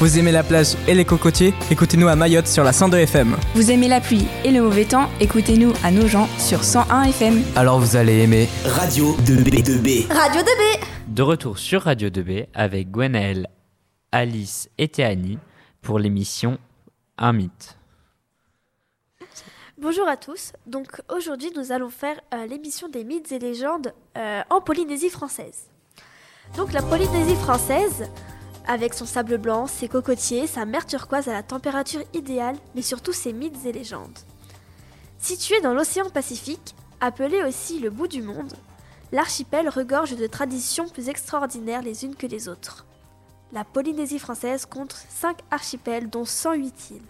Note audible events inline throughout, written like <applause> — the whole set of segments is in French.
Vous aimez la plage et les cocotiers Écoutez-nous à Mayotte sur la 102 FM. Vous aimez la pluie et le mauvais temps Écoutez-nous à Nogent sur 101 FM. Alors vous allez aimer Radio 2B 2B. Radio 2B De retour sur Radio 2B avec Gwenaël, Alice et Théanie pour l'émission Un mythe. Bonjour à tous. Donc aujourd'hui, nous allons faire euh, l'émission des mythes et légendes euh, en Polynésie française. Donc la Polynésie française, avec son sable blanc, ses cocotiers, sa mer turquoise à la température idéale, mais surtout ses mythes et légendes. Situé dans l'océan Pacifique, appelé aussi le bout du monde, l'archipel regorge de traditions plus extraordinaires les unes que les autres. La Polynésie française compte 5 archipels dont 108 îles.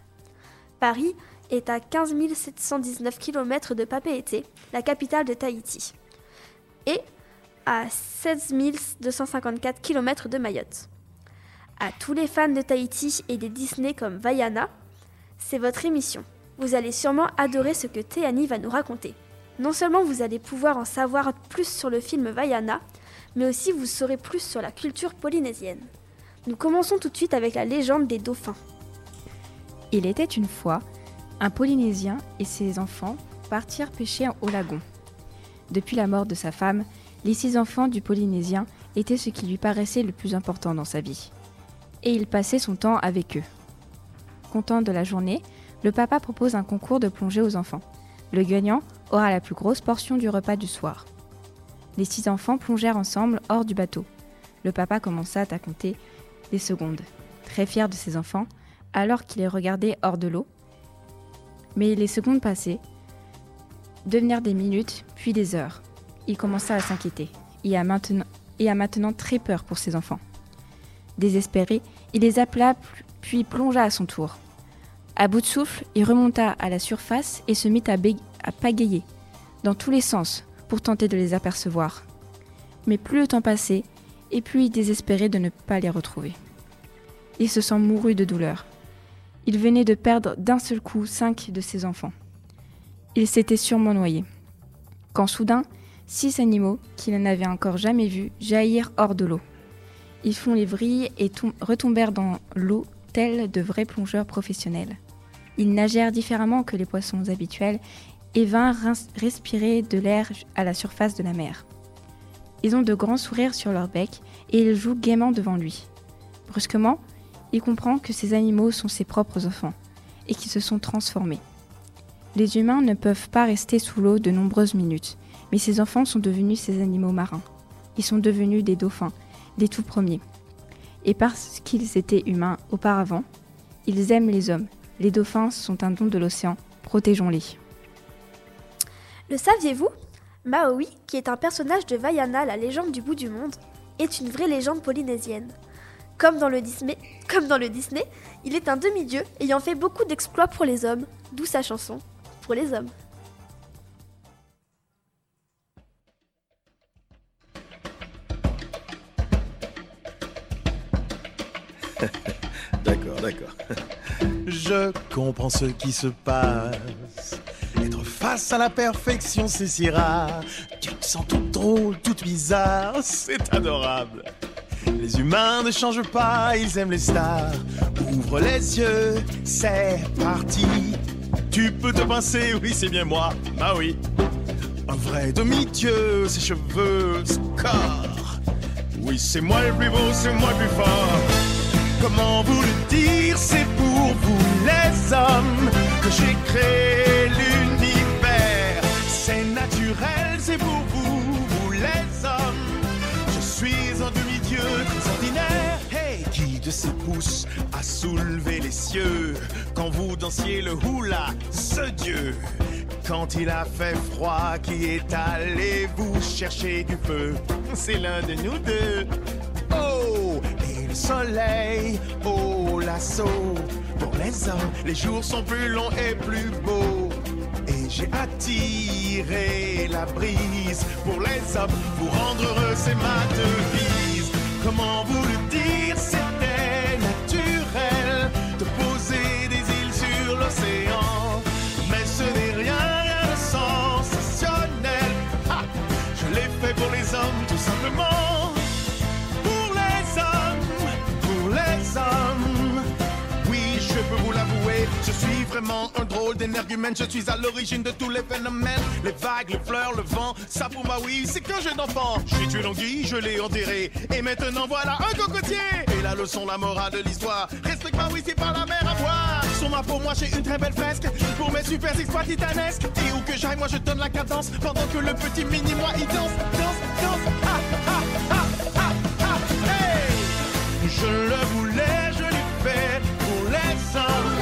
Paris est à 15 719 km de Papeete, la capitale de Tahiti, et à 16 254 km de Mayotte. À tous les fans de Tahiti et des Disney comme Vaiana, c'est votre émission. Vous allez sûrement adorer ce que Théanie va nous raconter. Non seulement vous allez pouvoir en savoir plus sur le film Vaiana, mais aussi vous saurez plus sur la culture polynésienne. Nous commençons tout de suite avec la légende des dauphins. Il était une fois, un Polynésien et ses enfants partirent pêcher au lagon. Depuis la mort de sa femme, les six enfants du Polynésien étaient ce qui lui paraissait le plus important dans sa vie. Et il passait son temps avec eux. Content de la journée, le papa propose un concours de plongée aux enfants. Le gagnant aura la plus grosse portion du repas du soir. Les six enfants plongèrent ensemble hors du bateau. Le papa commença à compter les secondes, très fier de ses enfants, alors qu'il les regardait hors de l'eau. Mais les secondes passaient, devenirent des minutes, puis des heures. Il commença à s'inquiéter et a maintenant, et a maintenant très peur pour ses enfants. Désespéré, il les appela puis plongea à son tour. À bout de souffle, il remonta à la surface et se mit à, pagayer dans tous les sens pour tenter de les apercevoir. Mais plus le temps passait, et plus il désespérait de ne pas les retrouver. Il se sent mouru de douleur. Il venait de perdre d'un seul coup cinq de ses enfants. Il s'était sûrement noyé. Quand soudain, six animaux qu'il n'avait encore jamais vus jaillirent hors de l'eau. Ils font les vrilles et retombèrent dans l'eau tels de vrais plongeurs professionnels. Ils nagèrent différemment que les poissons habituels et vinrent respirer de l'air à la surface de la mer. Ils ont de grands sourires sur leur bec et ils jouent gaiement devant lui. Brusquement, il comprend que ces animaux sont ses propres enfants et qu'ils se sont transformés. Les humains ne peuvent pas rester sous l'eau de nombreuses minutes, mais ces enfants sont devenus ces animaux marins. Ils sont devenus des dauphins, des tout premiers. Et parce qu'ils étaient humains auparavant, ils aiment les hommes. Les dauphins sont un don de l'océan. Protégeons-les. Le saviez-vous? Maui, qui est un personnage de Vaiana, la légende du bout du monde, est une vraie légende polynésienne. Comme dans le Disney, <laughs> comme dans le Disney il est un demi-dieu ayant fait beaucoup d'exploits pour les hommes, d'où sa chanson Pour les hommes. D'accord. <laughs> Je comprends ce qui se passe. Être face à la perfection, c'est si rare. Tu te sens tout drôle, tout bizarre, c'est adorable. Les humains ne changent pas, ils aiment les stars. Ouvre les yeux, c'est parti. Tu peux te pincer, oui, c'est bien moi, bah oui. Un vrai demi-dieu, ses cheveux, son corps. Oui, c'est moi le plus beau, c'est moi le plus fort. Comment vous le dire, c'est pour vous les hommes que j'ai créé l'univers. C'est naturel, c'est pour vous, vous les hommes. Je suis un demi-dieu très ordinaire. Hey, qui de ses pouces a soulevé les cieux quand vous dansiez le hula, ce dieu? Quand il a fait froid, qui est allé vous chercher du feu? C'est l'un de nous deux. Soleil, oh l'assaut. Pour les hommes, les jours sont plus longs et plus beaux. Et j'ai attiré la brise. Pour les hommes, vous rendre heureux, c'est ma devise. Comment vous le dire, c'était Je suis vraiment un drôle d'énergumène. Je suis à l'origine de tous les phénomènes. Les vagues, les fleurs, le vent. Ça pour moi, oui, c'est qu'un jeu d'enfant. J'ai une anguille, je l'ai enterré. Et maintenant, voilà un cocotier. Et la leçon, la morale de l'histoire. Respecte ma oui, c'est pas la mer à boire. Sur ma peau, moi, j'ai une très belle fresque. Pour mes super exploits titanesques. Et où que j'aille, moi, je donne la cadence. Pendant que le petit mini, moi, il danse, danse, danse. Ah, ah, ah, ah, ah, hey! Je le voulais, je l'ai fait pour les hommes.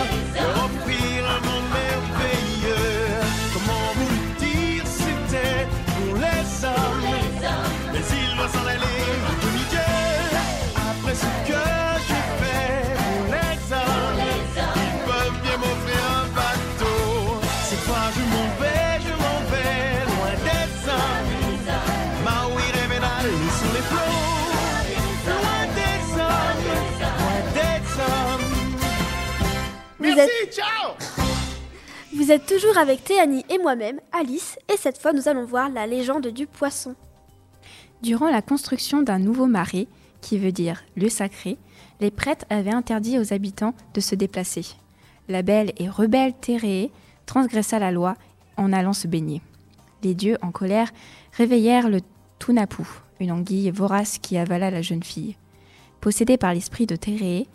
Merci, êtes- ciao! Vous êtes toujours avec Théanie et moi-même, Alice, et cette fois nous allons voir la légende du poisson. Durant la construction d'un nouveau marais, qui veut dire le sacré, les prêtres avaient interdit aux habitants de se déplacer. La belle et rebelle Théréée transgressa la loi en allant se baigner. Les dieux, en colère, réveillèrent le Tunapu, une anguille vorace qui avala la jeune fille. Possédée par l'esprit de Théréée,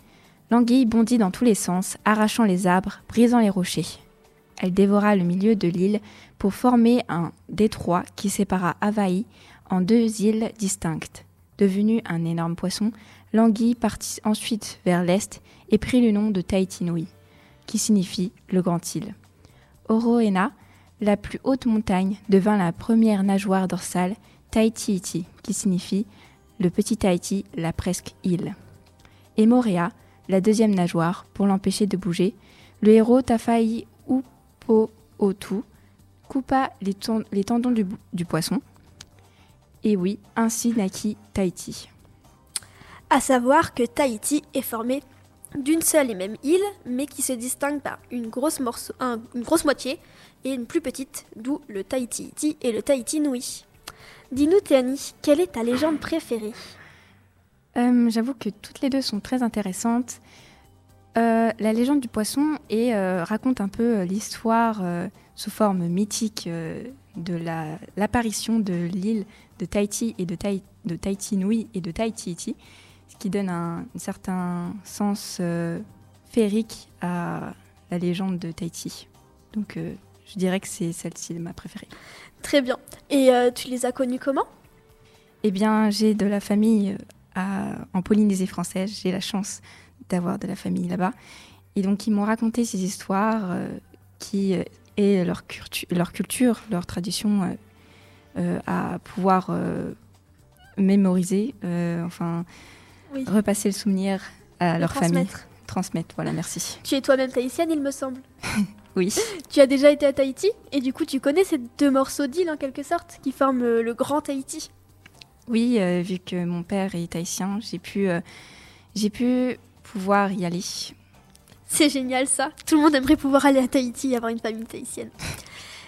l'anguille bondit dans tous les sens, arrachant les arbres, brisant les rochers. Elle dévora le milieu de l'île pour former un détroit qui sépara Havaï en deux îles distinctes. Devenu un énorme poisson, l'anguille partit ensuite vers l'est et prit le nom de Tahiti Nui, qui signifie le grand île. Oroena, la plus haute montagne, devint la première nageoire dorsale Tahiti Iti, qui signifie le petit Tahiti, la presque île. Et Morea, la deuxième nageoire, pour l'empêcher de bouger, le héros Tafai Upo-Otu coupa les, ten- les tendons du, poisson. Et oui, ainsi naquit Tahiti. À savoir que Tahiti est formé d'une seule et même île, mais qui se distingue par une grosse, moitié et une plus petite, d'où le Tahiti Iti et le Tahiti Nui. Dis-nous, Théanie, quelle est ta légende préférée? Euh, J'avoue que toutes les deux sont très intéressantes. Euh, la légende du poisson euh, raconte un peu l'histoire sous forme mythique de la- l'apparition de l'île de Tahiti et de, Tahiti Nui et de Tahiti Iti, ce qui donne un, un certain sens féerique à la légende de Tahiti. Donc je dirais que c'est celle-ci ma préférée. Très bien. Et tu les as connus comment? Eh bien, j'ai de la famille à- en Polynésie française. J'ai la chance d'avoir de la famille là-bas. Et donc, ils m'ont raconté ces histoires euh, qui euh, et leur, cultu- leur culture, leur tradition euh, euh, à pouvoir mémoriser, enfin, Oui. repasser le souvenir à leur famille. Transmettre. Transmettre, voilà, merci. Tu es toi-même tahitienne, il me semble. <laughs> Oui. Tu as déjà été à Tahiti et du coup tu connais ces deux morceaux d'île en quelque sorte qui forment le grand Tahiti. Oui, euh, vu que mon père est haïtien, j'ai pu, euh, j'ai pu pouvoir y aller. C'est génial ça. Tout le monde aimerait pouvoir aller à Tahiti et avoir une famille tahitienne.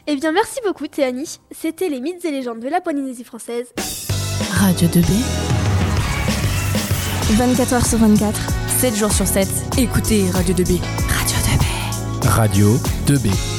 Eh bien merci beaucoup Théanie. C'était les mythes et légendes de la Polynésie française. Radio 2B, 24h sur 24. 7 jours sur 7. Écoutez Radio 2B. Radio 2B. Radio 2B.